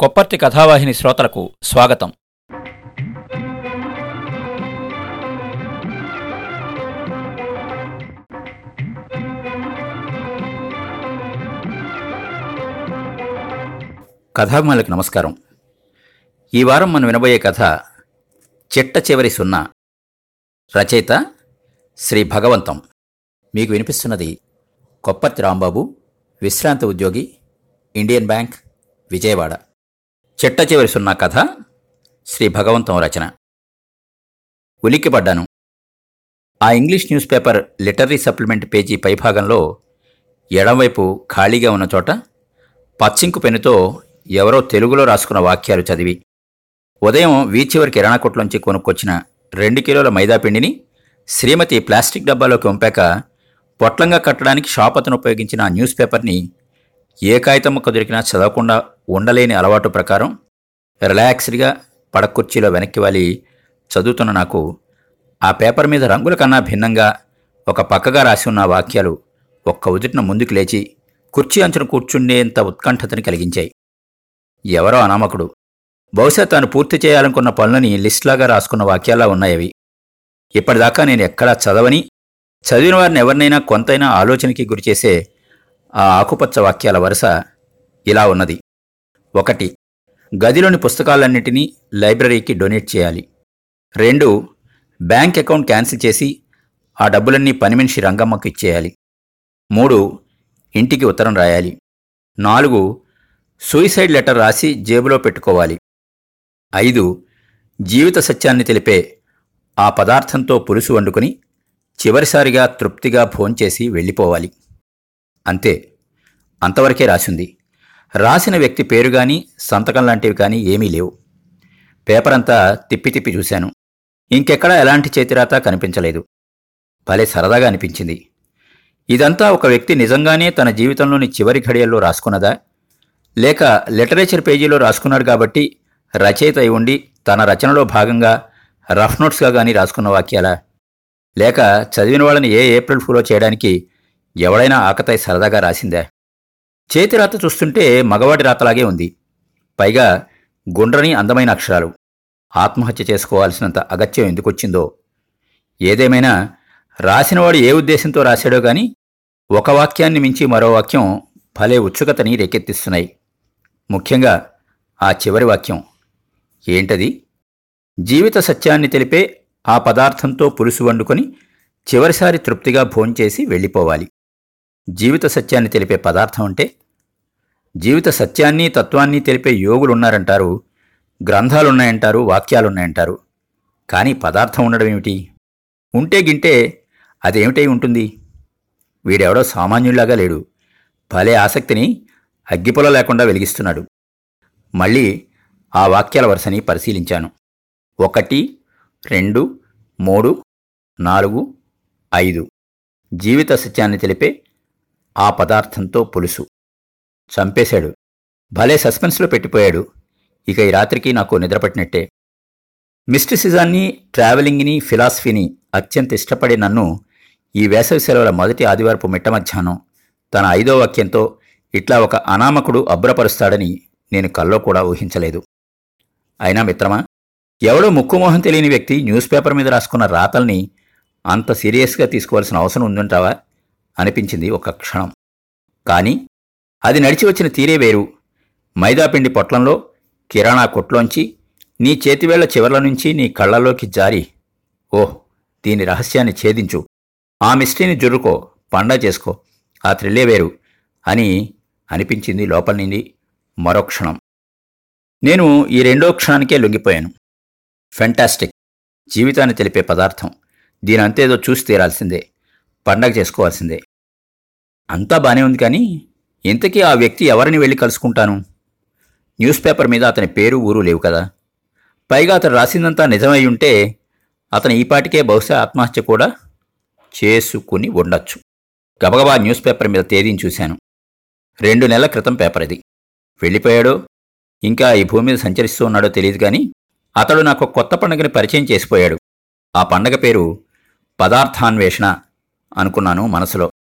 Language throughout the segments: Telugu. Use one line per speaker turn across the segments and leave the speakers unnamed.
కొప్పర్తి కథావాహిని శ్రోతలకు స్వాగతం. కథాభిమానులకు నమస్కారం. ఈ వారం మనం వినబోయే కథ చిట్ట చివరి సున్నా రచయిత శ్రీ భగవంతం. మీకు వినిపిస్తున్నది కొప్పర్తి రాంబాబు విశ్రాంత ఉద్యోగి ఇండియన్ బ్యాంక్ విజయవాడ. చిట్ట చివరి సున్నా కథ శ్రీ భగవంతం రచన. ఉలిక్కిపడ్డాను. ఆ English news paper literary supplement page పైభాగంలో ఎడంవైపు ఖాళీగా ఉన్న చోట పచ్చింకు పెన్నుతో ఎవరో తెలుగులో రాసుకున్న వాక్యాలు చదివి ఉదయం వీచివరి కిరాణా కొట్లోంచి కొనుక్కొచ్చిన రెండు కిలోల మైదాపిండిని శ్రీమతి ప్లాస్టిక్ డబ్బాలోకి వంపాక పొట్లంగా కట్టడానికి షాప్ అతను ఉపయోగించిన న్యూస్ పేపర్ని ఏ కాగితం ముక్క దొరికినా చదవకుండా ఉండలేని అలవాటు ప్రకారం రిలాక్స్డ్గా పడకుర్చీలో వెనక్కి వాలి చదువుతున్న నాకు ఆ పేపర్ మీద రంగుల కన్నా భిన్నంగా ఒక పక్కగా రాసి ఉన్న వాక్యాలు ఒక్క ఉదుటిన ముందుకు లేచి కుర్చీ అంచున కూర్చుండేంత ఉత్కంఠతని కలిగించాయి. ఎవరో అనామకుడు. బహుశా తాను పూర్తి చేయాలనుకున్న పనులని లిస్ట్లాగా రాసుకున్న వాక్యాలా ఉన్నాయవి. ఇప్పటిదాకా నేను ఎక్కడా చదవని చదివిన వారిని ఎవరినైనా కొంతైనా ఆలోచనకి గురిచేసే ఆ ఆకుపచ్చ వాక్యాల వరుస ఇలా ఉన్నది. ఒకటి. గదిలోని పుస్తకాలన్నింటినీ లైబ్రరీకి డొనేట్ చేయాలి. రెండు. బ్యాంక్ అకౌంట్ క్యాన్సిల్ చేసి ఆ డబ్బులన్నీ పని మనిషి రంగమ్మకు ఇచ్చేయాలి. మూడు. ఇంటికి ఉత్తరం రాయాలి. నాలుగు. సూయిసైడ్ లెటర్ రాసి జేబులో పెట్టుకోవాలి. ఐదు. జీవిత సత్యాన్ని తెలిపే ఆ పదార్థంతో పులుసు వండుకుని చివరిసారిగా తృప్తిగా భోంచేసి వెళ్ళిపోవాలి. అంతే. అంతవరకే రాసింది. రాసిన వ్యక్తి పేరు గాని సంతకం లాంటివి కానీ ఏమీ లేవు. పేపర్ అంతా తిప్పి తిప్పి చూశాను. ఇంకెక్కడా ఎలాంటి చేతిరాత కనిపించలేదు. భలే సరదాగా అనిపించింది. ఇదంతా ఒక వ్యక్తి నిజంగానే తన జీవితంలోని చివరి ఘడియల్లో రాసుకున్నదా? లేక లిటరేచర్ పేజీలో రాసుకున్నాడు కాబట్టి రచయిత అయి ఉండి తన రచనలో భాగంగా రఫ్ నోట్స్గా కానీ రాసుకున్న వాక్యాలా? లేక చదివిన వాళ్ళని ఏ ఏప్రిల్ ఫూలో చేయడానికి ఎవడైనా ఆకతాయి సరదాగా రాసిందా? చేతి రాత చూస్తుంటే మగవాడి రాతలాగే ఉంది. పైగా గుండ్రని అందమైన అక్షరాలు. ఆత్మహత్య చేసుకోవాల్సినంత అగత్యం ఎందుకొచ్చిందో? ఏదేమైనా రాసినవాడు ఏ ఉద్దేశంతో రాశాడో గాని ఒక వాక్యాన్ని మించి మరో వాక్యం భలే ఉత్సుకతని రేకెత్తిస్తున్నాయి. ముఖ్యంగా ఆ చివరి వాక్యం. ఏంటది? జీవిత సత్యాన్ని తెలిపే ఆ పదార్థంతో పులుసు వండుకొని చివరిసారి తృప్తిగా భోంచేసి వెళ్ళిపోవాలి. జీవిత సత్యాన్ని తెలిపే పదార్థం అంటే? జీవిత సత్యాన్ని తత్వాన్ని తెలిపే యోగులున్నారంటారు గ్రంథాలున్నాయంటారు వాక్యాలున్నాయంటారు. కానీ పదార్థం ఉండడం ఏమిటి? ఉంటే గింటే అదేమిటై ఉంటుంది? వీడెవడో సామాన్యుల్లాగా లేడు. భలే ఆసక్తిని అగ్గిపొల లేకుండా వెలిగిస్తున్నాడు. మళ్ళీ ఆ వాక్యాల వరుసని పరిశీలించాను. ఒకటి రెండు మూడు నాలుగు ఐదు. జీవిత సత్యాన్ని తెలిపే ఆ పదార్థంతో పులుసు. చంపేశాడు. భలే సస్పెన్స్లో పెట్టిపోయాడు. ఇక ఈ రాత్రికి నాకు నిద్రపట్టినట్టే మిస్టిసిజాన్ని ట్రావెలింగ్ని ఫిలాసఫీని అత్యంత ఇష్టపడే నన్ను ఈ వేసవి సెలవుల మొదటి ఆదివారపు మిట్ట మధ్యాహ్నం తన ఐదో వాక్యంతో ఇట్లా ఒక అనామకుడు అభ్రపరుస్తాడని నేను కల్లో కూడా ఊహించలేదు. అయినా మిత్రమా ఎవడో ముక్కుమోహం తెలియని వ్యక్తి న్యూస్ పేపర్ మీద రాసుకున్న రాతల్ని అంత సీరియస్గా తీసుకోవాల్సిన అవసరం ఉందంటావా? అనిపించింది ఒక క్షణం. కానీ అది నడిచి వచ్చిన తీరే వేరు. మైదాపిండి పొట్లంలో కిరాణా కొట్లోంచి నీ చేతివేళ్ళ చివర్ల నుంచి నీ కళ్ళలోకి జారి. ఓహ్ దీని రహస్యాన్ని ఛేదించు. ఆ మిస్ట్రీని జుర్రుకో పండా చేసుకో. ఆ త్రిల్లే వేరు అని అనిపించింది లోపల నుండి మరో క్షణం. నేను ఈ రెండో క్షణానికే లొంగిపోయాను. ఫెంటాస్టిక్ జీవితాన్ని తెలిపే పదార్థం. దీని అంతేదో చూసి తీరాల్సిందే. పండగ చేసుకోవాల్సిందే. అంతా బానే ఉంది కానీ ఇంతకీ ఆ వ్యక్తి ఎవరిని వెళ్ళి కలుసుకుంటాను? న్యూస్ పేపర్ మీద అతని పేరు ఊరు లేవు కదా. పైగా అతను రాసిందంతా నిజమై ఉంటే అతను ఈపాటికే బహుశా ఆత్మహత్య కూడా చేసుకుని ఉండొచ్చు. గబగబా న్యూస్ పేపర్ మీద తేదీని చూశాను. రెండు నెలల క్రితం పేపర్ ఇది. వెళ్ళిపోయాడో ఇంకా ఈ భూమి మీద సంచరిస్తూ ఉన్నాడో తెలియదు కానీ అతడు నాకు కొత్త పండుగని పరిచయం చేసిపోయాడు. ఆ పండగ పేరు పదార్థాన్వేషణ అనుకున్నాను మనసులో.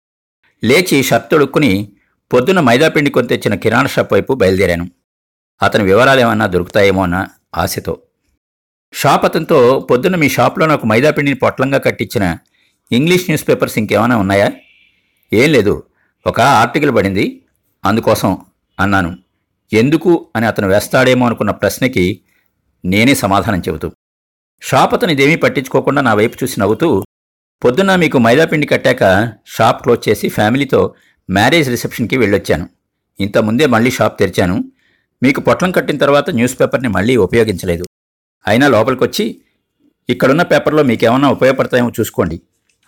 లేచి షర్ట్ తొడుక్కుని పొద్దున మైదాపిండి కొని తెచ్చిన కిరాణా షాప్ వైపు బయలుదేరాను. అతని వివరాలు ఏమన్నా దొరుకుతాయేమో అన్న ఆశతో. షాప్ అతనితో పొద్దున మీ షాప్లో నాకు మైదాపిండిని పొట్లంగా కట్టించిన ఇంగ్లీష్ న్యూస్ పేపర్స్ ఇంకేమైనా ఉన్నాయా? ఏం లేదు. ఒక ఆర్టికల్ పడింది. అందుకోసం అన్నాను. ఎందుకు అని అతను వేస్తాడేమో అనుకున్న ప్రశ్నకి నేనే సమాధానం చెబుతూ. షాప్ అతను ఇదేమీ పట్టించుకోకుండా నా వైపు చూసి నవ్వుతూ పొద్దున్న మీకు మైదాపిండి కట్టాక షాప్ క్లోజ్ చేసి ఫ్యామిలీతో మ్యారేజ్ రిసెప్షన్కి వెళ్ళొచ్చాను. ఇంత ముందే మళ్ళీ షాప్ తెరిచాను. మీకు పొట్లం కట్టిన తర్వాత న్యూస్ పేపర్ని మళ్ళీ ఉపయోగించలేదు. అయినా లోపలికొచ్చి ఇక్కడున్న పేపర్లో మీకేమన్నా ఉపయోగపడతాయేమో చూసుకోండి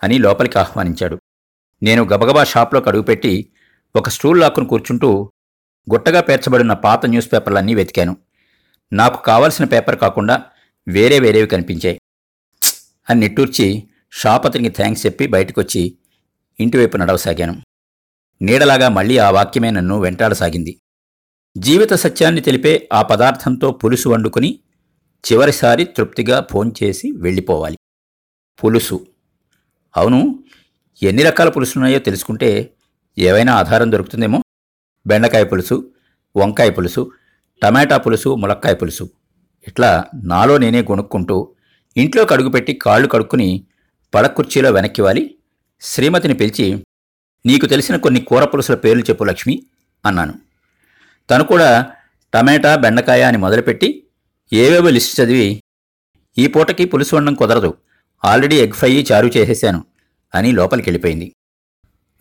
అని లోపలికి ఆహ్వానించాడు. నేను గబగబా షాప్లోకి అడుగుపెట్టి ఒక స్టూల్ లాక్కును కూర్చుంటూ గుట్టగా పేర్చబడిన పాత న్యూస్ పేపర్లన్నీ వెతికాను. నాకు కావలసిన పేపర్ కాకుండా వేరే వేరేవి కనిపించాయి. అని నిట్టూర్చి షాప్ అతనికి థ్యాంక్స్ చెప్పి బయటకొచ్చి ఇంటివైపు నడవసాగాను. నీడలాగా మళ్ళీ ఆ వాక్యమే నన్ను వెంటాడసాగింది. జీవిత సత్యాన్ని తెలిపే ఆ పదార్థంతో పులుసు వండుకుని చివరిసారి తృప్తిగా భోంచేసి వెళ్ళిపోవాలి. పులుసు. అవును ఎన్ని రకాల పులుసులున్నాయో తెలుసుకుంటే ఏవైనా ఆధారం దొరుకుతుందేమో? బెండకాయ పులుసు వంకాయ పులుసు టమాటా పులుసు ములక్కాయ పులుసు. ఇట్లా నాలో నేనే కొనుక్కుంటూ ఇంట్లోకి అడుగుపెట్టి కాళ్ళు కడుక్కుని పడకుర్చీలో వెనక్కి వాలి శ్రీమతిని పిలిచి నీకు తెలిసిన కొన్ని కూర పులుసుల పేర్లు చెప్పు లక్ష్మి అన్నాను. తను కూడా టమాటా బెండకాయ అని మొదలుపెట్టి ఏవేవో లిస్ట్ చదివి ఈ పూటకి పులుసు వండడం కుదరదు. ఆల్రెడీ ఎగ్ ఫ్రై చారు చేసేశాను అని లోపలికి వెళ్ళిపోయింది.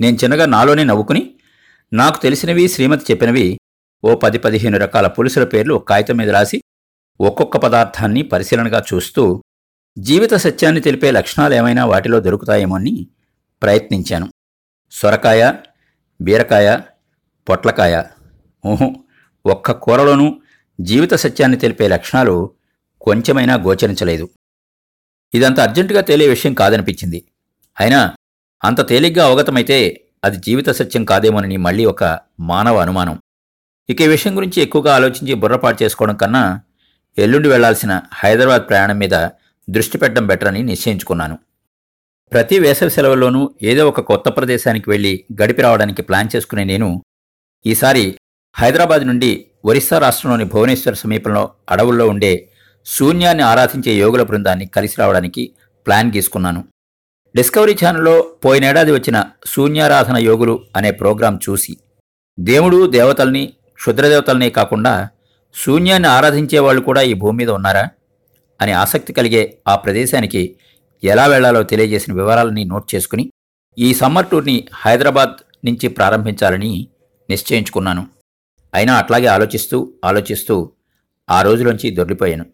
నేను చిన్నగా నాలోనే నవ్వుకుని నాకు తెలిసినవి శ్రీమతి చెప్పినవి ఓ పది పదిహేను రకాల పులుసుల పేర్లు ఒక కాగితం మీద రాసి ఒక్కొక్క పదార్థాన్ని పరిశీలనగా చూస్తూ జీవిత సత్యాన్ని తెలిపే లక్షణాలు ఏమైనా వాటిలో దొరుకుతాయేమో అని ప్రయత్నించాను. సొరకాయ బీరకాయ పొట్లకాయ. ఊహు ఒక్క కూరలోనూ జీవిత సత్యాన్ని తెలిపే లక్షణాలు కొంచెమైనా గోచరించలేదు. ఇదంత అర్జెంటుగా తేలే విషయం కాదనిపించింది. అయినా అంత తేలిగ్గా అవగతమైతే అది జీవిత సత్యం కాదేమోనని మళ్ళీ ఒక మానవ అనుమానం. ఇక ఈ విషయం గురించి ఎక్కువగా ఆలోచించి బుర్రపాటు చేసుకోవడం కన్నా ఎల్లుండి వెళ్ళాల్సిన హైదరాబాద్ ప్రయాణం మీద దృష్టి పెట్టడం బెటర్ అని నిశ్చయించుకున్నాను. ప్రతి వేసవి సెలవుల్లోనూ ఏదో ఒక కొత్త ప్రదేశానికి వెళ్ళి గడిపి రావడానికి ప్లాన్ చేసుకునే నేను ఈసారి హైదరాబాద్ నుండి ఒరిస్సా రాష్ట్రంలోని భువనేశ్వర్ సమీపంలో అడవుల్లో ఉండే శూన్యాన్ని ఆరాధించే యోగుల బృందాన్ని కలిసి రావడానికి ప్లాన్ గీసుకున్నాను. డిస్కవరీ ఛానల్లో పోయినేడాది వచ్చిన శూన్యారాధన యోగులు అనే ప్రోగ్రాం చూసి దేవుడు దేవతల్ని క్షుద్రదేవతల్ని కాకుండా శూన్యాన్ని ఆరాధించే వాళ్ళు కూడా ఈ భూమి మీద ఉన్నారా? అని ఆసక్తి కలిగే ఆ ప్రదేశానికి ఎలా వెళ్ళాలో తెలియజేసిన వివరాలని నోట్ చేసుకుని ఈ సమ్మర్ టూర్ని హైదరాబాద్ నుంచి ప్రారంభించాలని నిశ్చయించుకున్నాను. అయినా అట్లాగే ఆలోచిస్తూ ఆలోచిస్తూ ఆ రోజులోంచి దొర్లిపోయాను.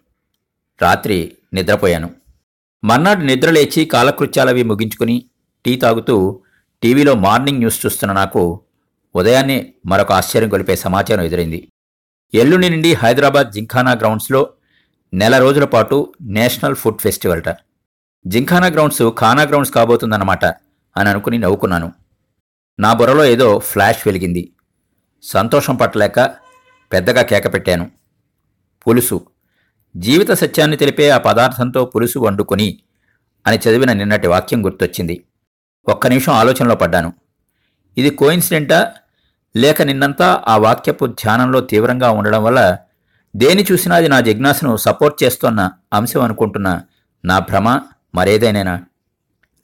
రాత్రి నిద్రపోయాను. మర్నాడు నిద్రలేచి కాలకృత్యాలవి ముగించుకుని టీ తాగుతూ టీవీలో మార్నింగ్ న్యూస్ చూస్తున్న నాకు ఉదయాన్నే మరొక ఆశ్చర్యం కొలిపే సమాచారం ఎదురైంది. ఎల్లుండి నుండి హైదరాబాద్ జింఖానా గ్రౌండ్స్లో నెల రోజుల పాటు నేషనల్ ఫుడ్ ఫెస్టివల్ట. జింఖానా గ్రౌండ్స్ ఖానా గ్రౌండ్స్ కాబోతుందన్నమాట అని అనుకుని నవ్వుకున్నాను. నా బుర్రలో ఏదో ఫ్లాష్ వెలిగింది. సంతోషం పట్టలేక పెద్దగా కేక పెట్టాను. పులుసు. జీవిత సత్యాన్ని తెలిపే ఆ పదార్థంతో పులుసు వండుకొని అని చదివిన నిన్నటి వాక్యం గుర్తొచ్చింది. ఒక్క నిమిషం ఆలోచనలో పడ్డాను. ఇది కోయిన్సిడెంటా? లేక నిన్నంతా ఆ వాక్యపు ధ్యానంలో తీవ్రంగా ఉండడం వల్ల దేని చూసినా అది నా జిజ్ఞాసను సపోర్ట్ చేస్తోన్న అంశం అనుకుంటున్న. నా భ్రమ మరేదైనా.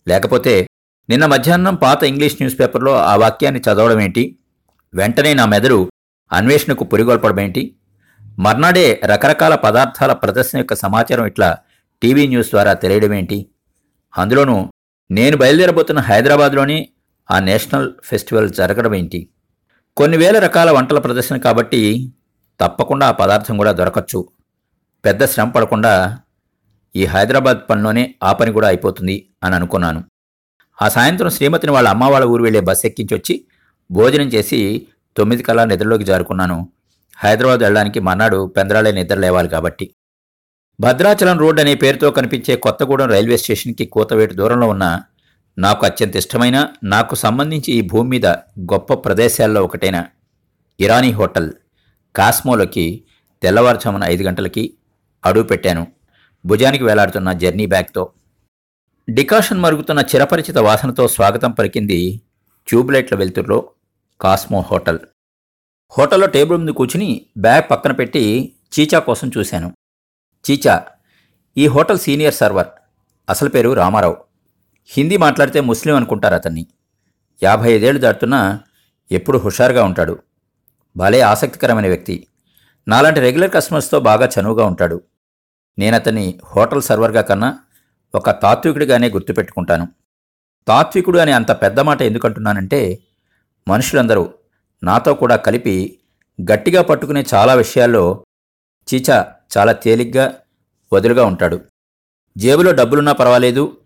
లేకపోతే నిన్న మధ్యాహ్నం పాత ఇంగ్లీష్ న్యూస్ పేపర్లో ఆ వాక్యాన్ని చదవడం ఏంటి? వెంటనే నా మెదడు అన్వేషణకు పురిగొల్పడమేంటి మర్నాడే రకరకాల పదార్థాల ప్రదర్శన యొక్క సమాచారం ఇట్లా టీవీ న్యూస్ ద్వారా తెలియడం ఏంటి? అందులోనూ నేను బయలుదేరబోతున్న హైదరాబాద్లోని ఆ నేషనల్ ఫెస్టివల్ జరగడం ఏంటి? కొన్ని వేల రకాల వంటల ప్రదర్శన కాబట్టి తప్పకుండా ఆ పదార్థం కూడా దొరకచ్చు. పెద్ద శ్రమ పడకుండా ఈ హైదరాబాద్ పనిలోనే ఆ పని కూడా అయిపోతుంది అని అనుకున్నాను. ఆ సాయంత్రం శ్రీమతిని వాళ్ళ అమ్మ వాళ్ళ ఊరు వెళ్ళే బస్సు ఎక్కించి వచ్చి భోజనం చేసి తొమ్మిది కల్లా నిద్రలోకి జారుకున్నాను. హైదరాబాద్ వెళ్ళడానికి మర్నాడు పెందరాలే నిద్ర లేవాలి కాబట్టి. భద్రాచలం రోడ్ అనే పేరుతో కనిపించే కొత్తగూడెం రైల్వే స్టేషన్కి కూతవేటు దూరంలో ఉన్న నాకు అత్యంత ఇష్టమైన నాకు సంబంధించి ఈ భూమి మీద గొప్ప ప్రదేశాల్లో ఒకటైన ఇరానీ హోటల్. కాస్మోలోకి తెల్లవారుజామున ఐదు గంటలకి అడుగు పెట్టాను. భుజానికి వేలాడుతున్న జర్నీ బ్యాగ్తో. డికాషన్ మరుగుతున్న చిరపరిచిత వాసనతో స్వాగతం పలికింది ట్యూబ్లైట్ల వెలుతురులో కాస్మో హోటల్. హోటల్లో టేబుల్ ముందు కూర్చుని బ్యాగ్ పక్కన పెట్టి చీచా కోసం చూశాను. చీచా ఈ హోటల్ సీనియర్ సర్వర్. అసలు పేరు రామారావు. హిందీ మాట్లాడితే ముస్లిం అనుకుంటారు అతన్ని. యాభై ఐదేళ్ళు దాటుతున్నా ఎప్పుడు హుషారుగా ఉంటాడు. భలే ఆసక్తికరమైన వ్యక్తి. నాలాంటి రెగ్యులర్ కస్టమర్స్తో బాగా చనువుగా ఉంటాడు. నేను అతన్ని హోటల్ సర్వర్గా కన్నా ఒక తాత్వికుడిగానే గుర్తుపెట్టుకుంటాను. తాత్వికుడు అని అంత పెద్ద మాట ఎందుకంటున్నానంటే మనుషులందరూ నాతో కూడా కలిపి గట్టిగా పట్టుకునే చాలా విషయాల్లో చీచా చాలా తేలిగ్గా వదులుగా ఉంటాడు. జేబులో డబ్బులున్నా పర్వాలేదు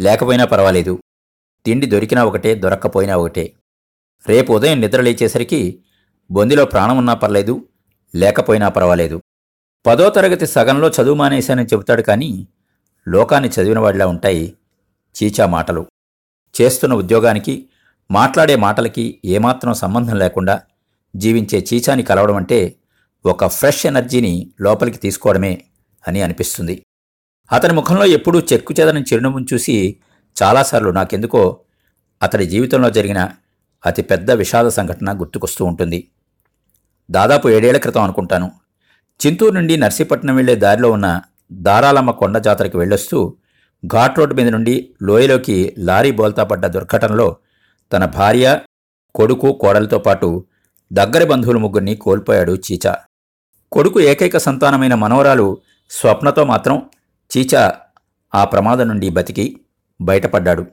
లేకపోయినా పర్వాలేదు. తిండి దొరికినా ఒకటే దొరక్కపోయినా ఒకటే. రేపు ఉదయం నిద్ర లేచేసరికి బొందిలో ప్రాణం ఉన్నా పర్లేదు లేకపోయినా పర్వాలేదు. పదో తరగతి సగంలో చదువు మానేశానని చెబుతాడు కానీ లోకాన్ని చదివినవాడిలా ఉంటాయి చీచా మాటలు. చేస్తున్న ఉద్యోగానికి మాట్లాడే మాటలకి ఏమాత్రం సంబంధం లేకుండా జీవించే చీచాని కలవడం అంటే ఒక ఫ్రెష్ ఎనర్జీని లోపలికి తీసుకోవడమే అని అనిపిస్తుంది. అతని ముఖంలో ఎప్పుడూ చెక్కు చెదరని చిరునవ్వును చూసి చాలాసార్లు నాకెందుకో అతడి జీవితంలో జరిగిన అతి పెద్ద విషాద సంఘటన గుర్తుకొస్తూ ఉంటుంది. దాదాపు ఏడేళ్ళ క్రితం అనుకుంటాను. చింతూరు నుండి నర్సీపట్నం వెళ్ళే దారిలో ఉన్న దారాలమ్మ కొండ జాతరకి వెళ్ళొస్తూ ఘాట్ రోడ్డు మీద నుండి లోయలోకి లారీ బోల్తా పడ్డ దుర్ఘటనలో తన భార్య కొడుకు కోడలతో పాటు దగ్గరి బంధువులు ముగ్గురిని కోల్పోయాడు చీచా. కొడుకు ఏకైక సంతానమైన మనవరాలు స్వప్నతో మాత్రం చీచా ఆ ప్రమాదం నుండి బతికి బయటపడ్డాడు.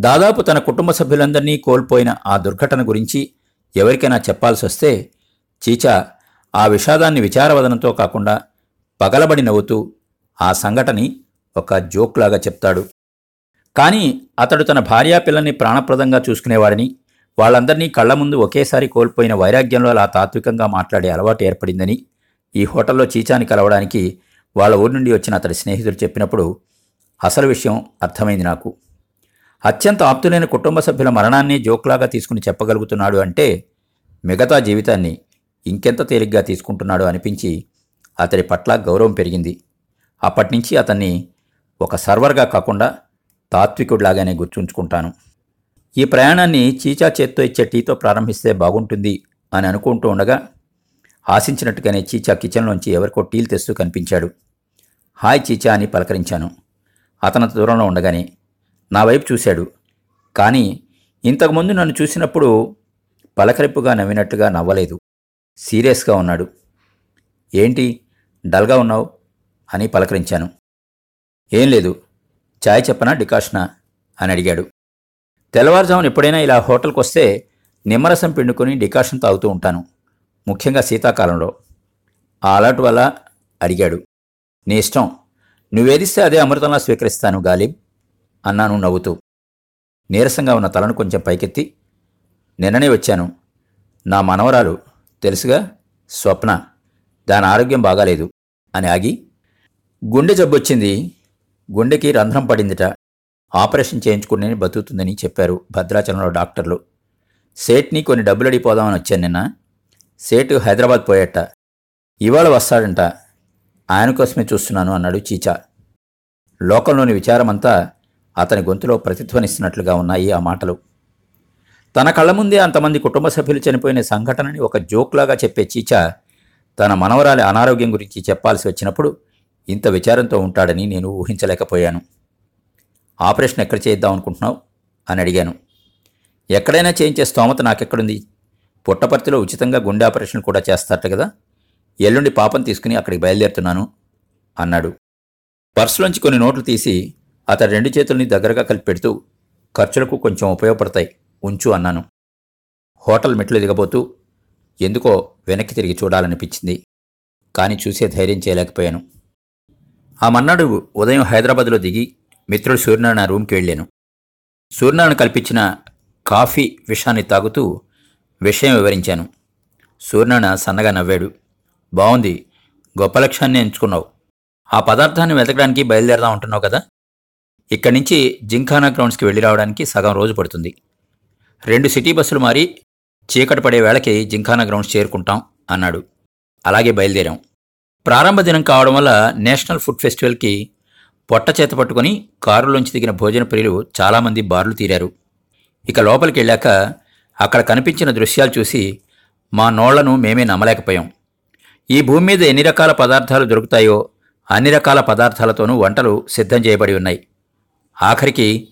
దాదాపు తన కుటుంబ సభ్యులందరినీ కోల్పోయిన ఆ దుర్ఘటన గురించి ఎవరికైనా చెప్పాల్సి వస్తే చీచా ఆ విషాదాన్ని విచారవదనంతో కాకుండా పగలబడి నవ్వుతూ ఆ సంఘటని ఒక జోక్లాగా చెప్తాడు. కానీ అతడు తన భార్యా పిల్లల్ని ప్రాణప్రదంగా చూసుకునేవాడని. వాళ్ళందరినీ కళ్ళ ముందు ఒకేసారి కోల్పోయిన వైరాగ్యంలో అలా తాత్వికంగా మాట్లాడే అలవాటు ఏర్పడిందని ఈ హోటల్లో చీచాని కలవడానికి వాళ్ళ ఊరి నుండి వచ్చిన అతడి స్నేహితుడు చెప్పినప్పుడు అసలు విషయం అర్థమైంది నాకు. అత్యంత ఆప్తులైన కుటుంబ సభ్యుల మరణాన్ని జోక్లాగా తీసుకుని చెప్పగలుగుతున్నాడు అంటే మిగతా జీవితాన్ని ఇంకెంత తేలిగ్గా తీసుకుంటున్నాడో అనిపించి అతడి పట్ల గౌరవం పెరిగింది. అప్పటినుంచి అతన్ని ఒక సర్వర్గా కాకుండా తాత్వికుడిలాగానే గుర్తుంచుకుంటాను. ఈ ప్రయాణాన్ని చీచా చేత్తో ఇచ్చే టీతో ప్రారంభిస్తే బాగుంటుంది అని అనుకుంటూ ఉండగా ఆశించినట్టుగానే చీచా కిచెన్లోంచి ఎవరికో టీలు తెస్తూ కనిపించాడు. హాయ్ చీచా అని పలకరించాను. అతను దూరంలో ఉండగానే నా వైపు చూశాడు. కానీ ఇంతకుముందు నన్ను చూసినప్పుడు పలకరింపుగా నవ్వినట్టుగా నవ్వలేదు. సీరియస్గా ఉన్నాడు. ఏంటి? డల్గా ఉన్నావు? అని పలకరించాను. ఏం లేదు. చాయ్ చెప్పనా డికాషనా? అని అడిగాడు. తెల్లవారుజామున ఎప్పుడైనా ఇలా హోటల్కి వస్తే నిమ్మరసం పిండుకొని డికాషన్ తాగుతూ ఉంటాను. ముఖ్యంగా శీతాకాలంలో. ఆ అలర్ట్ వల్ల? అడిగాడు. నీ ఇష్టం. నువ్వేదిస్తే అదే అమృతంలా స్వీకరిస్తాను గాలిబ్ అన్నాను నవ్వుతూ. నీరసంగా ఉన్న తలను కొంచెం పైకెత్తి నిన్ననే వచ్చాను. నా మనవరాలు తెలుసుగా? స్వప్న దాని ఆరోగ్యం బాగాలేదు అని ఆగి గుండె జబ్బొచ్చింది. గుండెకి రంధ్రం పడిందిట. ఆపరేషన్ చేయించుకునే బతుకుతుందని చెప్పారు భద్రాచలంలో డాక్టర్లు. సేట్ని కొన్ని డబ్బులు అడిగిపోదామని వచ్చాను నిన్న. సేటు హైదరాబాద్ పోయట. ఇవాళ వస్తాడంట. ఆయన కోసమే చూస్తున్నాను అన్నాడు చీచా. లోకంలోని విచారమంతా అతని గొంతులో ప్రతిధ్వనిస్తున్నట్లుగా ఉన్నాయి ఆ మాటలు. తన కళ్ళ ముందే అంతమంది కుటుంబ సభ్యులు చనిపోయిన సంఘటనని ఒక జోక్లాగా చెప్పే చీచా తన మనవరాలి అనారోగ్యం గురించి చెప్పాల్సి వచ్చినప్పుడు ఇంత విచారంతో ఉంటాడని నేను ఊహించలేకపోయాను. ఆపరేషన్ ఎక్కడ చేద్దాం అనుకుంటున్నావు? అని అడిగాను. ఎక్కడైనా చేయించే స్తోమత నాకెక్కడుంది? పుట్టపర్తిలో ఉచితంగా గుండె ఆపరేషన్ కూడా చేస్తారట కదా? ఎల్లుండి పాపం తీసుకుని అక్కడికి బయలుదేరుతున్నాను అన్నాడు. పర్సులోంచి కొన్ని నోట్లు తీసి అతడి రెండు చేతుల్ని దగ్గరగా కలిపి పెడుతూ ఖర్చులకు కొంచెం ఉపయోగపడతాయి. ఉంచు అన్నాను. హోటల్ మెట్లు దిగబోతూ ఎందుకో వెనక్కి తిరిగి చూడాలనిపించింది. కానీ చూసే ధైర్యం చేయలేకపోయాను. ఆ మన్నాడు ఉదయం హైదరాబాద్లో దిగి మిత్రుడు సూర్యనారాయణ రూమ్కి వెళ్ళాను. సూర్యనారాయణ కల్పించిన కాఫీ విషాన్ని తాగుతూ విషయం వివరించాను. సూర్యనారాయణ సన్నగా నవ్వాడు. బాగుంది గొప్ప లక్ష్యాన్ని ఎంచుకున్నావు. ఆ పదార్థాన్ని వెతకడానికి బయలుదేరదాం అంటున్నావు కదా? ఇక్కడి నుంచి జింఖానా గ్రౌండ్స్కి వెళ్ళి రావడానికి సగం రోజు పడుతుంది. రెండు సిటీ బస్సులు మారి చీకటి పడే వేళకి జింఖానా గ్రౌండ్స్ చేరుకుంటాం అన్నాడు. అలాగే బయలుదేరాం. ప్రారంభ దినం కావడం వల్ల నేషనల్ ఫుడ్ ఫెస్టివల్కి పొట్ట చేత పట్టుకుని కారులోంచి దిగిన భోజన ప్రియులు చాలామంది బార్లు తీరారు. ఇక లోపలికి వెళ్ళాక అక్కడ కనిపించిన దృశ్యాలు చూసి మా నోళ్ళను మేమే నమ్మలేకపోయాం. ఈ భూమి మీద ఎన్ని రకాల పదార్థాలు దొరుకుతాయో అన్ని రకాల పదార్థాలతోనూ వంటలు సిద్ధం చేయబడి ఉన్నాయి. ఆఖరికి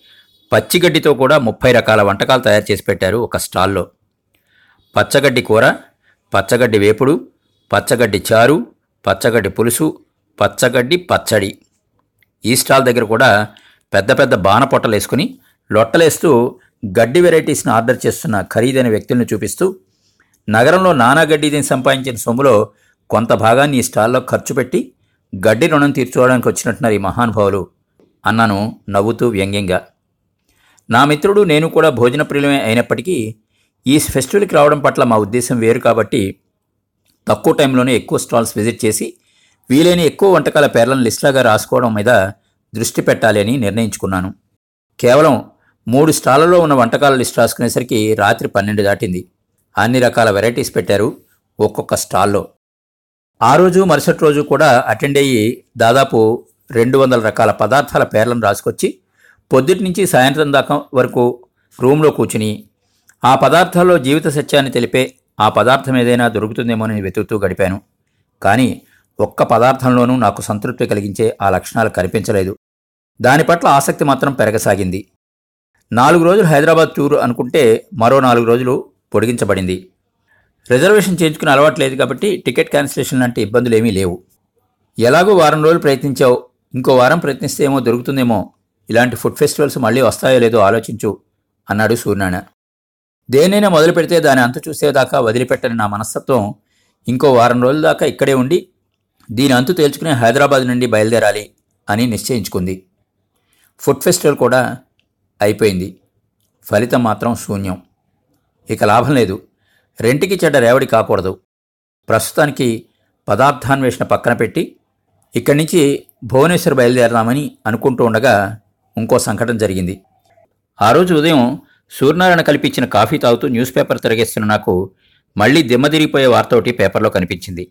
పచ్చిగడ్డితో కూడా ముప్పై రకాల వంటకాలు తయారు చేసి పెట్టారు ఒక స్టాల్లో. పచ్చగడ్డి కూర పచ్చగడ్డి వేపుడు పచ్చగడ్డి చారు పచ్చగడ్డి పులుసు పచ్చగడ్డి పచ్చడి. ఈ స్టాల్ దగ్గర కూడా పెద్ద పెద్ద బాణ పొట్టలు వేసుకుని లొట్టలేస్తూ గడ్డి వెరైటీస్ని ఆర్డర్ చేస్తున్న ఖరీదైన వ్యక్తులను చూపిస్తూ నగరంలో నానా గడ్డి సంపాదించిన సొమ్ములో కొంత భాగాన్ని ఈ స్టాల్లో ఖర్చు పెట్టి గడ్డి రుణం తీర్చుకోవడానికి వచ్చినట్టున్నారు ఈ మహానుభావులు. అన్నాను నవ్వుతూ వ్యంగ్యంగా. నా మిత్రుడు నేను కూడా భోజన ప్రియులమే అయినప్పటికీ ఈ ఫెస్టివల్కి రావడం పట్ల మా ఉద్దేశం వేరు కాబట్టి తక్కువ టైంలోనే ఎక్కువ స్టాల్స్ విజిట్ చేసి వీలైన ఎక్కువ వంటకాల పేర్లను లిస్ట్లాగా రాసుకోవడం మీద దృష్టి పెట్టాలి అని నిర్ణయించుకున్నాను. కేవలం మూడు స్టాళ్ళలో ఉన్న వంటకాల లిస్ట్ రాసుకునేసరికి రాత్రి పన్నెండు దాటింది. అన్ని రకాల వెరైటీస్ పెట్టారు ఒక్కొక్క స్టాల్లో. ఆ రోజు మరుసటి రోజు కూడా అటెండ్ అయ్యి దాదాపు రెండు వందల రకాల పదార్థాల పేర్లను రాసుకొచ్చి పొద్దుటి నుంచి సాయంత్రం దాకా వరకు రూమ్లో కూర్చుని ఆ పదార్థాల్లో జీవిత సత్యాన్ని తెలిపే ఆ పదార్థం ఏదైనా దొరుకుతుందేమోనని వెతుకుతూ గడిపాను. కానీ ఒక్క పదార్థంలోనూ నాకు సంతృప్తి కలిగించే ఆ లక్షణాలు కనిపించలేదు. దాని పట్ల ఆసక్తి మాత్రం పెరగసాగింది. నాలుగు రోజులు హైదరాబాద్ టూర్ అనుకుంటే మరో నాలుగు రోజులు పొడిగించబడింది. రిజర్వేషన్ చేయించుకుని అలవాటు లేదు కాబట్టి టికెట్ క్యాన్సిలేషన్ లాంటి ఇబ్బందులు ఏమీ లేవు. ఎలాగో వారం రోజులు ప్రయత్నించావు ఇంకో వారం ప్రయత్నిస్తే ఏమో దొరుకుతుందేమో ఇలాంటి ఫుడ్ ఫెస్టివల్స్ మళ్ళీ వస్తాయో లేదో ఆలోచించు అన్నాడు సూర్యనారాయణ. దేనైనా మొదలు పెడితే దాని అంత చూసేదాకా వదిలిపెట్టని నా మనస్తత్వం ఇంకో వారం రోజుల దాకా ఇక్కడే ఉండి దీని అంతు తేల్చుకుని హైదరాబాద్ నుండి బయలుదేరాలి అని నిశ్చయించుకుంది. ఫుడ్ ఫెస్టివల్ కూడా అయిపోయింది. ఫలితం మాత్రం శూన్యం. ఇక లాభం లేదు. రెంటికి చెడ్డ రేవడి కాకూడదు. ప్రస్తుతానికి పదార్థాన్వేషణ పక్కన పెట్టి ఇక్కడి నుంచి భువనేశ్వర్ బయలుదేరదామని అనుకుంటూ ఉండగా ఇంకో సంఘటన జరిగింది. ఆ రోజు ఉదయం సూర్యనారాయణ కల్పించిన కాఫీ తాగుతూ న్యూస్ పేపర్ తిరగేస్తున్న నాకు మళ్ళీ దిమ్మదిరిగిపోయే వార్త ఒకటి పేపర్లో కనిపించింది.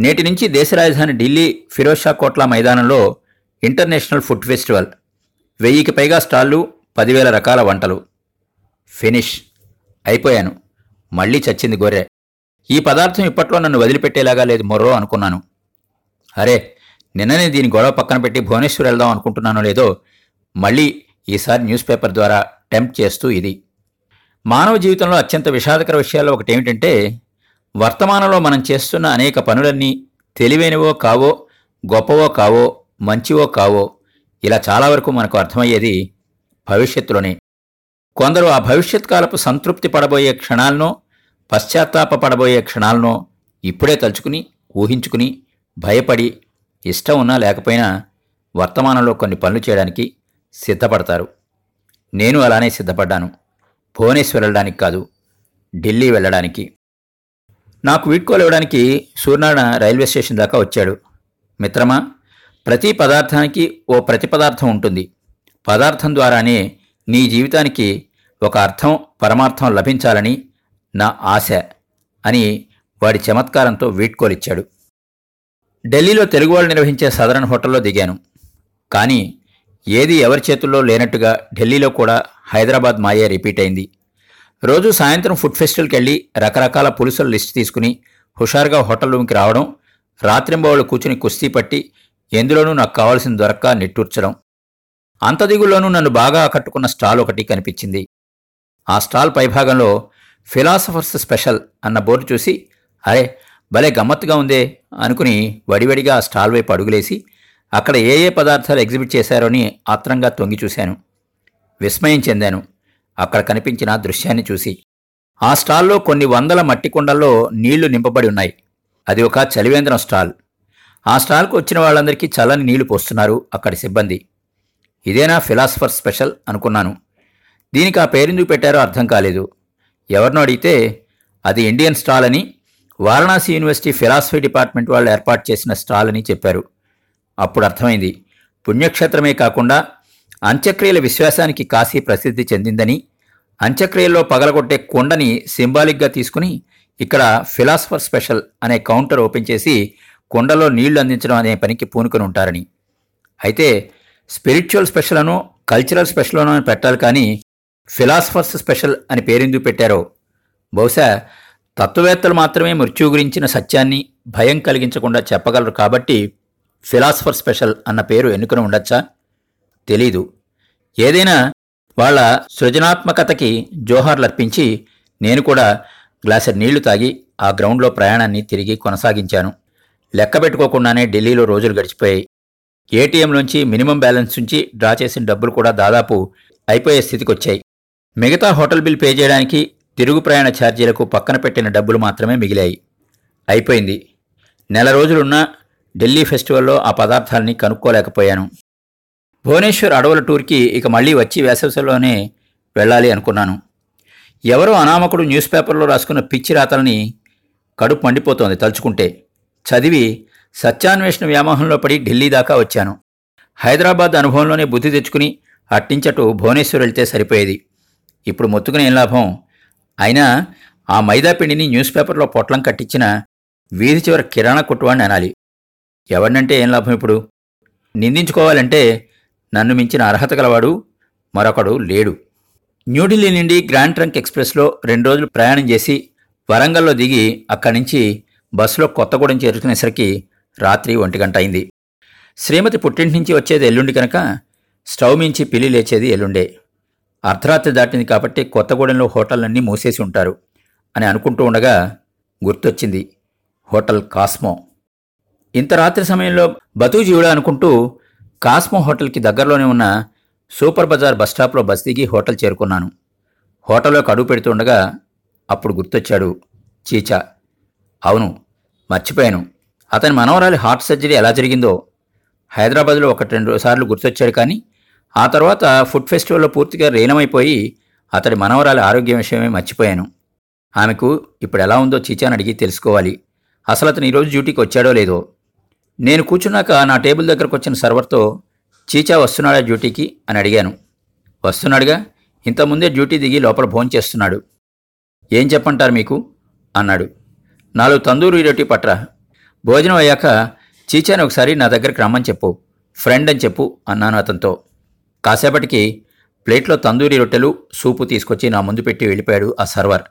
నేటి నుంచి దేశ రాజధాని ఢిల్లీ ఫిరోజ్ షా కోట్లా మైదానంలో ఇంటర్నేషనల్ ఫుడ్ ఫెస్టివల్. వెయ్యికి పైగా స్టాళ్ళు పదివేల రకాల వంటలు. ఫినిష్. అయిపోయాను. మళ్ళీ చచ్చింది గొర్రె. ఈ పదార్థం ఇప్పట్లో నన్ను వదిలిపెట్టేలాగా లేదు మొర్రో అనుకున్నాను. అరే నిన్ననే దీని గొడవ పక్కన పెట్టి భువనేశ్వర్ వెళ్దాం అనుకుంటున్నానో లేదో మళ్ళీ ఈసారి న్యూస్ పేపర్ ద్వారా టెంప్ట్ చేస్తూ ఇది. మానవ జీవితంలో అత్యంత విషాదకర విషయాల్లో ఒకటి ఏమిటంటే వర్తమానంలో మనం చేస్తున్న అనేక పనులన్నీ తెలివైనవో కావో గొప్పవో కావో మంచివో కావో ఇలా చాలా వరకు మనకు అర్థమయ్యేది భవిష్యత్తులోనే. కొందరు ఆ భవిష్యత్ కాలపు సంతృప్తి పడబోయే క్షణాలనో పశ్చాత్తాప పడబోయే క్షణాలనో ఇప్పుడే తలుచుకుని ఊహించుకుని భయపడి ఇష్టం ఉన్నా లేకపోయినా వర్తమానంలో కొన్ని పనులు చేయడానికి సిద్ధపడతారు. నేను అలానే సిద్ధపడ్డాను. భువనేశ్వర్ వెళ్ళడానికి కాదు ఢిల్లీ వెళ్ళడానికి. నాకు వీడ్కోలు ఇవ్వడానికి సూర్యనారాయణ రైల్వే స్టేషన్ దాకా వచ్చాడు. మిత్రమా ప్రతి పదార్థానికి ఓ ప్రతి పదార్థం ఉంటుంది. పదార్థం ద్వారానే నీ జీవితానికి ఒక అర్థం పరమార్థం లభించాలని నా ఆశ అని వాడి చమత్కారంతో వీడ్కోలిచ్చాడు ఢిల్లీలో తెలుగు వాళ్ళు నిర్వహించే సదరన్ హోటల్లో దిగాను. కానీ ఏది ఎవరి చేతుల్లో లేనట్టుగా ఢిల్లీలో కూడా హైదరాబాద్ మాయే రిపీట్ అయింది. రోజు సాయంత్రం ఫుడ్ ఫెస్టివల్కి వెళ్ళి రకరకాల పులుసుల లిస్ట్ తీసుకుని హుషారుగా హోటల్ రూమ్కి రావడం రాత్రింబవళ్ళు కూర్చుని కుస్తీ పట్టి ఎందులోనూ నాకు కావాల్సిన దొరక్క నిట్టూర్చడం. అంత దిగుల్లోనూ నన్ను బాగా ఆకట్టుకున్న స్టాల్ ఒకటి కనిపించింది. ఆ స్టాల్ పైభాగంలో ఫిలాసఫర్స్ స్పెషల్ అన్న బోర్డు చూసి అరే భలే గమ్మత్తుగా ఉందే అనుకుని వడివడిగా ఆ స్టాల్ వైపు అడుగులేసి అక్కడ ఏ ఏ పదార్థాలు ఎగ్జిబిట్ చేశారో అని ఆత్రంగా తొంగి చూశాను. విస్మయం చెందాను. అక్కడ కనిపించిన దృశ్యాన్ని చూసి. ఆ స్టాల్లో కొన్ని వందల మట్టి కుండల్లో నీళ్ళు నింపబడి ఉన్నాయి. అది ఒక చలివేంద్రం స్టాల్. ఆ స్టాల్కు వచ్చిన వాళ్ళందరికీ చల్లని నీళ్ళు పోస్తున్నారు అక్కడి సిబ్బంది. ఇదేనా ఫిలాసఫర్ స్పెషల్ అనుకున్నాను. దీనికి ఆ పేరెందుకు పెట్టారో అర్థం కాలేదు. ఎవరినో అడిగితే అది ఇండియన్ స్టాల్ అని వారణాసి యూనివర్సిటీ ఫిలాసఫీ డిపార్ట్మెంట్ వాళ్ళు ఏర్పాటు చేసిన స్టాల్ అని చెప్పారు. అప్పుడు అర్థమైంది. పుణ్యక్షేత్రమే కాకుండా అంత్యక్రియల విశ్వాసానికి కాశీ ప్రసిద్ధి చెందిందని అంత్యక్రియల్లో పగలగొట్టే కుండని సింబాలిక్గా తీసుకుని ఇక్కడ ఫిలాసఫర్ స్పెషల్ అనే కౌంటర్ ఓపెన్ చేసి కుండలో నీళ్ళు అందించడం అనే పనికి పూనుకొని ఉంటారని. అయితే స్పిరిచువల్ స్పెషల్ కల్చరల్ స్పెషల్ అని పెట్టాలి కానీ ఫిలాసఫర్స్ స్పెషల్ అని పేరెందుకు పెట్టారో? బహుశా తత్వవేత్తలు మాత్రమే మృత్యువు గురించిన సత్యాన్ని భయం కలిగించకుండా చెప్పగలరు కాబట్టి ఫిలాసఫర్ స్పెషల్ అన్న పేరు ఎన్నుకుని ఉండొచ్చా? తెలీదు. ఏదైనా వాళ్ళ సృజనాత్మకతకి జోహార్లర్పించి నేను కూడా గ్లాసర్ నీళ్ళు తాగి ఆ గ్రౌండ్లో ప్రయాణాన్ని తిరిగి కొనసాగించాను. లెక్క పెట్టుకోకుండానే ఢిల్లీలో రోజులు గడిచిపోయాయి. ఏటీఎంలోంచి మినిమం బ్యాలెన్స్ నుంచి డ్రా చేసిన డబ్బులు కూడా దాదాపు అయిపోయే స్థితికి వచ్చాయి మిగతా హోటల్ బిల్ పే చేయడానికి తిరుగు ప్రయాణ ఛార్జీలకు పక్కన పెట్టిన డబ్బులు మాత్రమే మిగిలాయి. అయిపోయింది. నెల రోజులున్నా ఢిల్లీ ఫెస్టివల్లో ఆ పదార్థాలని కనుక్కోలేకపోయాను. భువనేశ్వర్ అడవుల టూర్కి ఇక మళ్ళీ వచ్చి వేసవిలోనే వెళ్ళాలి అనుకున్నాను. ఎవరో అనామకుడు న్యూస్ పేపర్లో రాసుకున్న పిచ్చి రాతల్ని కడుపు మండిపోతోంది తలుచుకుంటే. చదివి సత్యాన్వేషణ వ్యామోహంలో పడి ఢిల్లీ దాకా వచ్చాను. హైదరాబాద్ అనుభవంలోనే బుద్ధి తెచ్చుకుని అట్టించటు భువనేశ్వర్ వెళ్తే సరిపోయేది. ఇప్పుడు మొత్తుకుని ఏం లాభం? అయినా ఆ మైదాపిండిని న్యూస్ పేపర్లో పొట్లం కట్టించిన వీధి చివర కిరాణా కొట్టువాడిని అనాలి. ఎవరినంటే ఏం లాభం ఇప్పుడు? నిందించుకోవాలంటే నన్ను మించిన అర్హత గలవాడు మరొకడు లేడు. న్యూఢిల్లీ నుండి గ్రాండ్ ట్రంక్ ఎక్స్ప్రెస్లో రెండు రోజులు ప్రయాణం చేసి వరంగల్లో దిగి అక్కడి నుంచి బస్సులో కొత్తగూడెం చేరుకునేసరికి రాత్రి ఒంటి గంట అయింది. శ్రీమతి పుట్టింటి నుంచి వచ్చేది ఎల్లుండి కనుక స్టవ్ మించి పిల్లి లేచేది ఎల్లుండే. అర్ధరాత్రి దాటింది కాబట్టి కొత్తగూడెంలో హోటళ్ళన్నీ మూసేసి ఉంటారు అని అనుకుంటూ ఉండగా గుర్తొచ్చింది హోటల్ కాస్మో. ఇంత రాత్రి సమయంలో బతూజీవుడా అనుకుంటూ కాస్మో హోటల్కి దగ్గరలోనే ఉన్న సూపర్ బజార్ బస్టాప్లో బస్ దిగి హోటల్ చేరుకున్నాను. హోటల్లోకి అడుగు పెడుతుండగా అప్పుడు గుర్తొచ్చాడు చీచా. అవును మర్చిపోయాను. అతని మనవరాలి హార్ట్ సర్జరీ ఎలా జరిగిందో హైదరాబాద్లో ఒకటి రెండు సార్లు గుర్తొచ్చాడు కానీ ఆ తర్వాత ఫుడ్ ఫెస్టివల్లో పూర్తిగా లీనమైపోయి అతడి మనవరాలి ఆరోగ్యం విషయమే మర్చిపోయాను. ఆమెకు ఇప్పుడు ఎలా ఉందో చీచాని అడిగి తెలుసుకోవాలి. అసలు అతను ఈరోజు డ్యూటీకి వచ్చాడో లేదో నేను కూర్చున్నాక నా టేబుల్ దగ్గరకు వచ్చిన సర్వర్తో చీచా వస్తున్నాడా డ్యూటీకి? అని అడిగాను. వస్తున్నాడుగా. ఇంతకుముందే డ్యూటీ దిగి లోపల భోంచేస్తున్నాడు. చేస్తున్నాడు ఏం చెప్పంటారు మీకు? అన్నాడు. నాలుగు తందూరి రొట్టి పట్రా. భోజనం అయ్యాక చీచాని ఒకసారి నా దగ్గరికి రమ్మని చెప్పు. ఫ్రెండ్ అని చెప్పు అన్నాను అతనితో. కాసేపటికి ప్లేట్లో తందూరి రొట్టెలు సూపు తీసుకొచ్చి నా ముందు పెట్టి వెళ్ళిపోయాడు ఆ సర్వర్.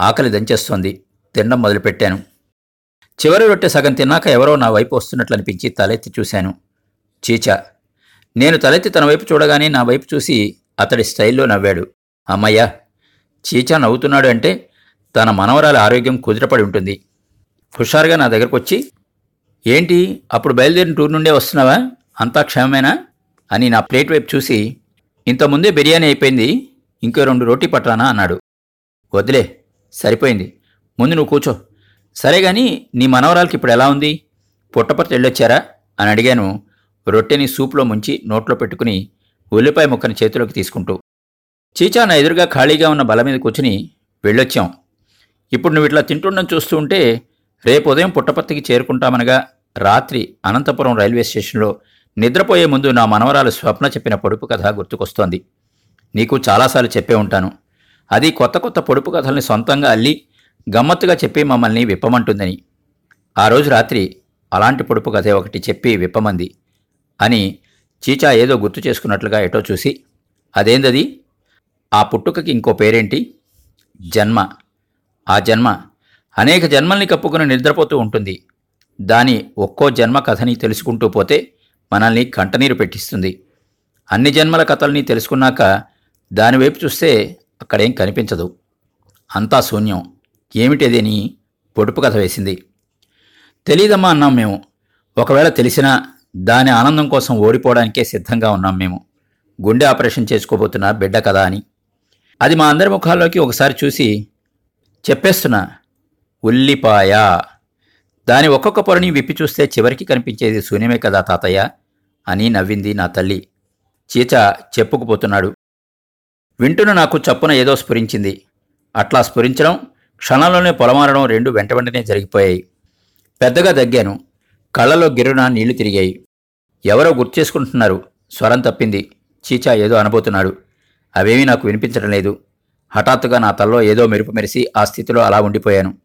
ఆకలి దంచేస్తోంది. తినడం మొదలుపెట్టాను. చివరి రొట్టె సగం తిన్నాక ఎవరో నా వైపు వస్తున్నట్లు అనిపించి తలెత్తి చూశాను. చీచా! నేను తలెత్తి తన వైపు చూడగానే నా వైపు చూసి అతడి స్టైల్లో నవ్వాడు. అమ్మయ్యా! చీచా నవ్వుతున్నాడు అంటే తన మనవరాల ఆరోగ్యం కుదిరపడి ఉంటుంది. హుషారుగా నా దగ్గరకు వచ్చి ఏంటి? అప్పుడు బయలుదేరిన టూర్ నుండే వస్తున్నావా? అంతా క్షేమమేనా? అని నా ప్లేట్ వైపు చూసి ఇంతకుముందే బిర్యానీ అయిపోయింది ఇంకో రెండు రోటీ పట్రానా? అన్నాడు. వదిలే సరిపోయింది. ముందు నువ్వు కూర్చో. సరే గాని నీ మనవరాలకి ఇప్పుడు ఎలా ఉంది? పుట్టపర్తి వెళ్ళొచ్చారా అని అడిగాను. రొట్టెని సూప్లో ముంచి నోట్లో పెట్టుకుని ఉల్లిపాయ ముక్కని చేతిలోకి తీసుకుంటూ. చీచా నా ఎదురుగా ఖాళీగా ఉన్న బల మీద కూర్చుని వెళ్ళొచ్చాం. ఇప్పుడు నువ్వు ఇట్లా తింటుండం చూస్తూ ఉంటే రేపు ఉదయం పుట్టపర్తికి చేరుకుంటామనగా రాత్రి అనంతపురం రైల్వే స్టేషన్లో నిద్రపోయే ముందు నా మనవరాలు స్వప్న చెప్పిన పొడుపు కథ గుర్తుకొస్తోంది. నీకు చాలాసార్లు చెప్పే ఉంటాను. అది కొత్త కొత్త పొడుపు కథల్ని సొంతంగా అల్లి గమ్మత్తుగా చెప్పి మమ్మల్ని విప్పమంటుందని. ఆ రోజు రాత్రి అలాంటి పొడుపు కథ ఒకటి చెప్పి విప్పమంది అని చీచా ఏదో గుర్తు చేసుకున్నట్లుగా ఎటో చూసి అదేందది? ఆ పుట్టుకకి ఇంకో పేరేంటి? జన్మ. ఆ జన్మ అనేక జన్మల్ని కప్పుకుని నిద్రపోతూ ఉంటుంది. దాని ఒక్కో జన్మ కథని తెలుసుకుంటూ పోతే మనల్ని కంటనీరు పెట్టిస్తుంది. అన్ని జన్మల కథల్ని తెలుసుకున్నాక దానివైపు చూస్తే అక్కడేం కనిపించదు. అంతా శూన్యం. ఏమిటిదని పొడుపు కథ వేసింది. తెలీదమ్మా అన్నాం మేము. ఒకవేళ తెలిసినా దాని ఆనందం కోసం ఓడిపోవడానికే సిద్ధంగా ఉన్నాం మేము. గుండె ఆపరేషన్ చేసుకోబోతున్న బిడ్డ కదా అని. అది మా అందరి ముఖాల్లోకి ఒకసారి చూసి చెప్పేస్తున్నా. ఉల్లిపాయ. దాని ఒక్కొక్క పొరని విప్పి చూస్తే చివరికి కనిపించేది శూన్యమే కదా తాతయ్య అని నవ్వింది నా తల్లి. చీచ చెప్పుకుపోతున్నాడు. వింటున్న నాకు చప్పున ఏదో స్ఫురించింది. అట్లా స్ఫురించడం క్షణంలోనే పొలమారడం రెండు వెంట వెంటనే జరిగిపోయాయి. పెద్దగా దగ్గాను. కళ్ళలో గిరున నీళ్ళు తిరిగాయి. ఎవరో గుర్తు చేసుకుంటున్నారు. స్వరం తప్పింది. చీచా ఏదో అనబోతున్నాడు. అవేమీ నాకు వినిపించడం లేదు. హఠాత్తుగా నా తల్లో ఏదో మెరుపు మెరిసి ఆ స్థితిలో అలా ఉండిపోయాను.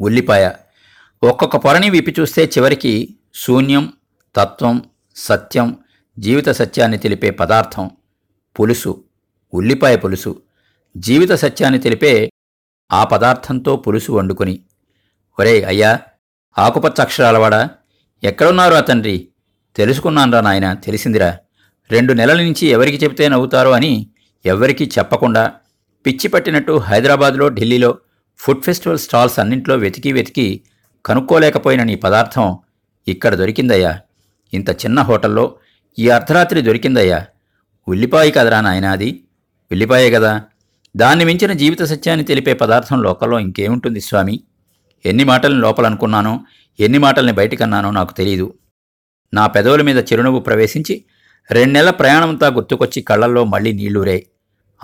ఉల్లిపాయ. ఒక్కొక్క పొరని విప్పి చూస్తే చివరికి శూన్యం తత్వం సత్యం జీవిత సత్యాన్ని తెలిపే పదార్థం పులుసు. ఉల్లిపాయ పులుసు. జీవిత సత్యాన్ని తెలిపే ఆ పదార్థంతో పులుసు వండుకుని ఒరే అయ్యా ఆకుపచ్చ అక్షరాలవాడా ఎక్కడున్నారు ఆ తండ్రి? తెలుసుకున్నాన్రా నాయన తెలిసిందిరా. రెండు నెలల నుంచి ఎవరికి చెబితే నవ్వుతారో అని ఎవ్వరికీ చెప్పకుండా పిచ్చి పట్టినట్టు హైదరాబాద్లో ఢిల్లీలో ఫుడ్ ఫెస్టివల్ స్టాల్స్ అన్నింట్లో వెతికి వెతికి కనుక్కోలేకపోయిన నీ పదార్థం ఇక్కడ దొరికిందయ్యా. ఇంత చిన్న హోటల్లో ఈ అర్ధరాత్రి దొరికిందయ్యా. ఉల్లిపాయ కదరా నాయనా అది? ఉల్లిపాయే కదా. దాన్ని మించిన జీవిత సత్యాన్ని తెలిపే పదార్థం లోకల్లో ఇంకేముంటుంది స్వామి? ఎన్ని మాటల్ని లోపలనుకున్నానో ఎన్ని మాటల్ని బయటికన్నానో నాకు తెలియదు నా పెదవుల మీద చిరునవ్వు ప్రవేశించి రెండు నెలల ప్రయాణమంతా గుర్తుకొచ్చి కళ్ళల్లో మళ్ళీ నీళ్ళురే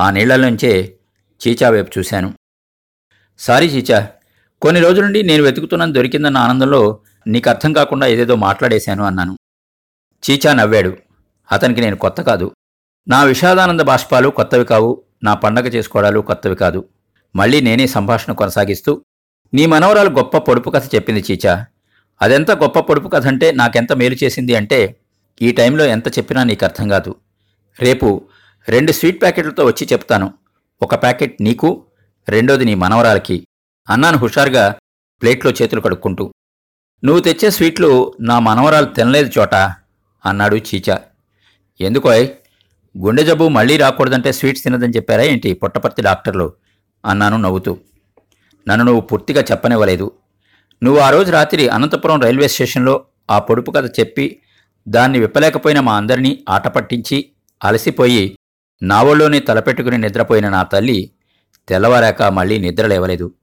ఆ నీళ్ళలోంచే చీచా వైపు చూశాను. సారీ చీచా కొన్ని రోజుల నుండి నేను వెతుకుతున్నాను దొరికిందన్న ఆనందంలో నీకు అర్థం కాకుండా ఏదేదో మాట్లాడేశాను అన్నాను. చీచా నవ్వాడు అతనికి నేను కొత్త కాదు. నా విషాదానంద బాష్పాలు కొత్తవి కావు నా పండగ చేసుకోవడాలు కొత్తవి కాదు. మళ్ళీ నేనే సంభాషణ కొనసాగిస్తూ నీ మనవరాలు గొప్ప పొడుపు కథ చెప్పింది చీచా. అదెంత గొప్ప పొడుపు కథ అంటే నాకెంత మేలు చేసింది అంటే ఈ టైంలో ఎంత చెప్పినా నీకు అర్థం కాదు. రేపు రెండు స్వీట్ ప్యాకెట్లతో వచ్చి చెప్తాను. ఒక ప్యాకెట్ నీకు రెండోది నీ మనవరాలకి అన్నాను హుషారుగా ప్లేట్లో చేతులు కడుక్కుంటూ. నువ్వు తెచ్చే స్వీట్లు నా మనవరాలు తినలేదు చోట అన్నాడు చీచా. ఎందుకోయ్? గుండె జబ్బు మళ్ళీ రాకూడదంటే స్వీట్స్ తినదని చెప్పారా ఏంటి? పుట్టపర్తి డాక్టర్లు అన్నాను నవ్వుతూ. నన్ను నువ్వు పూర్తిగా చెప్పనివ్వలేదు. నువ్వు ఆ రోజు రాత్రి అనంతపురం రైల్వే స్టేషన్లో ఆ పొడుపు కథ చెప్పి దాన్ని విప్పలేకపోయిన మా అందరినీ ఆట పట్టించి అలసిపోయి నావల్లోనే తలపెట్టుకుని నిద్రపోయిన నా తల్లి తెల్లవారాక మళ్ళీ నిద్ర లేవలేదు.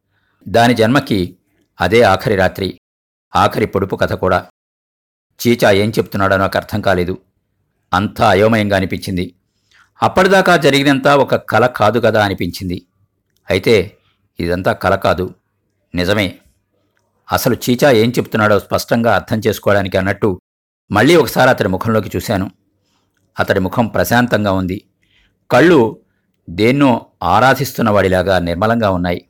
దాని జన్మకి అదే ఆఖరి రాత్రి ఆఖరి పొడుపు కథ కూడా. చీచా ఏం చెప్తున్నాడో నాకు అర్థం కాలేదు. అంతా అయోమయంగా అనిపించింది. అప్పటిదాకా జరిగినంతా ఒక కల కాదు కదా అనిపించింది. అయితే ఇదంతా కల కాదు. నిజమే. అసలు చీచా ఏం చెప్తున్నాడో స్పష్టంగా అర్థం చేసుకోవడానికి అన్నట్టు మళ్ళీ ఒకసారి అతడి ముఖంలోకి చూశాను. అతడి ముఖం ప్రశాంతంగా ఉంది. కళ్ళు దేన్నో ఆరాధిస్తున్నవాడిలాగా నిర్మలంగా ఉన్నాయి.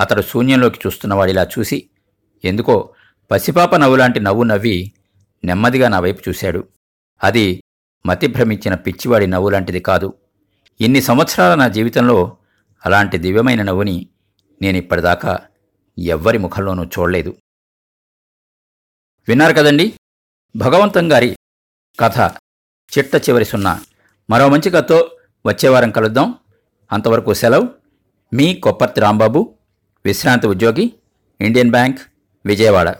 అతడు శూన్యంలోకి చూస్తున్నవాడిలా చూసి ఎందుకో పసిపాప నవ్వులాంటి నవ్వు నవ్వి నెమ్మదిగా నా వైపు చూశాడు. అది మతిభ్రమించిన పిచ్చివాడి నవ్వు లాంటిది కాదు. ఇన్ని సంవత్సరాల నా జీవితంలో అలాంటి దివ్యమైన నవ్వుని నేనిప్పటిదాకా ఎవ్వరి ముఖంలోనూ చూడలేదు. విన్నారు కదండి? భగవంతం గారి కథ చిట్ట చివరి సున్నా. మరో మంచి కథతో వచ్చేవారం కలుద్దాం. అంతవరకు సెలవు. మీ కొప్పర్తి రాంబాబు విశ్రాంతి ఉద్యోగి ఇండియన్ బ్యాంక్ విజయవాడ.